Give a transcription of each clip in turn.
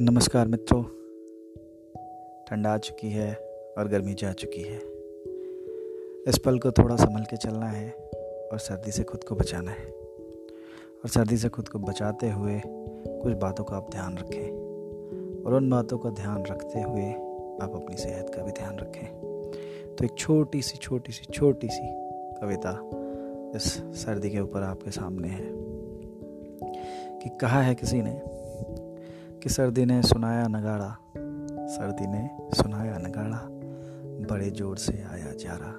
नमस्कार मित्रों। ठंड आ चुकी है और गर्मी जा चुकी है। इस पल को थोड़ा संभल के चलना है और सर्दी से खुद को बचाना है। और सर्दी से खुद को बचाते हुए कुछ बातों का आप ध्यान रखें और उन बातों का ध्यान रखते हुए आप अपनी सेहत का भी ध्यान रखें। तो एक छोटी सी छोटी सी छोटी सी कविता इस सर्दी के ऊपर आपके सामने है कि कहा है किसी ने कि सर्दी ने सुनाया नगाड़ा। सर्दी ने सुनाया नगाड़ा। बड़े ज़ोर से आया जा रहा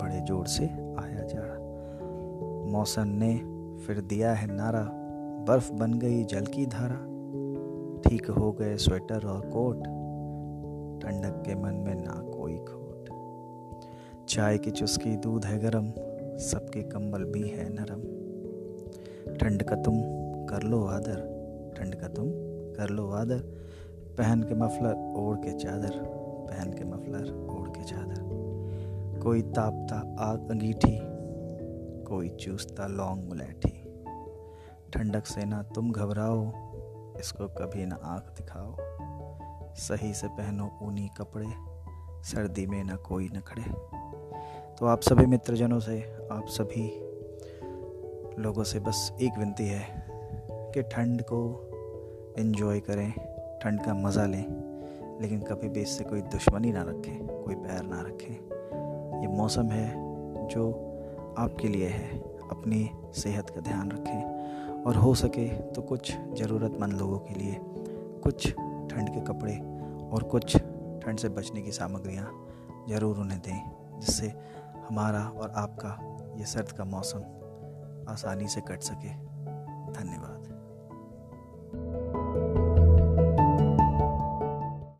बड़े ज़ोर से आया जा रहा मौसम ने फिर दिया है नारा। बर्फ़ बन गई जल की धारा। ठीक हो गए स्वेटर और कोट। ठंडक के मन में ना कोई खोट। चाय की चुस्की दूध है गरम। सबके कंबल भी है नरम। ठंड का तुम कर लो आदर। ठंड का तुम कर लो आदर। पहन के मफलर, ओढ़ के चादर। पहन के मफलर, ओढ़ के चादर। कोई तापता आग अंगीठी, कोई चूसता लौंग मुलैठी। ठंडक से ना तुम घबराओ, इसको कभी ना आँख दिखाओ। सही से पहनो ऊनी कपड़े, सर्दी में ना कोई न खड़े। तो आप सभी मित्रजनों से, आप सभी लोगों से बस एक विनती है कि ठंड को इन्जॉय करें, ठंड का मज़ा लें, लेकिन कभी भी इससे कोई दुश्मनी ना रखें, कोई पैर ना रखें। ये मौसम है जो आपके लिए है, अपनी सेहत का ध्यान रखें। और हो सके तो कुछ ज़रूरतमंद लोगों के लिए कुछ ठंड के कपड़े और कुछ ठंड से बचने की सामग्रियाँ ज़रूर उन्हें दें, जिससे हमारा और आपका ये सर्द का मौसम आसानी से कट सके। धन्यवाद।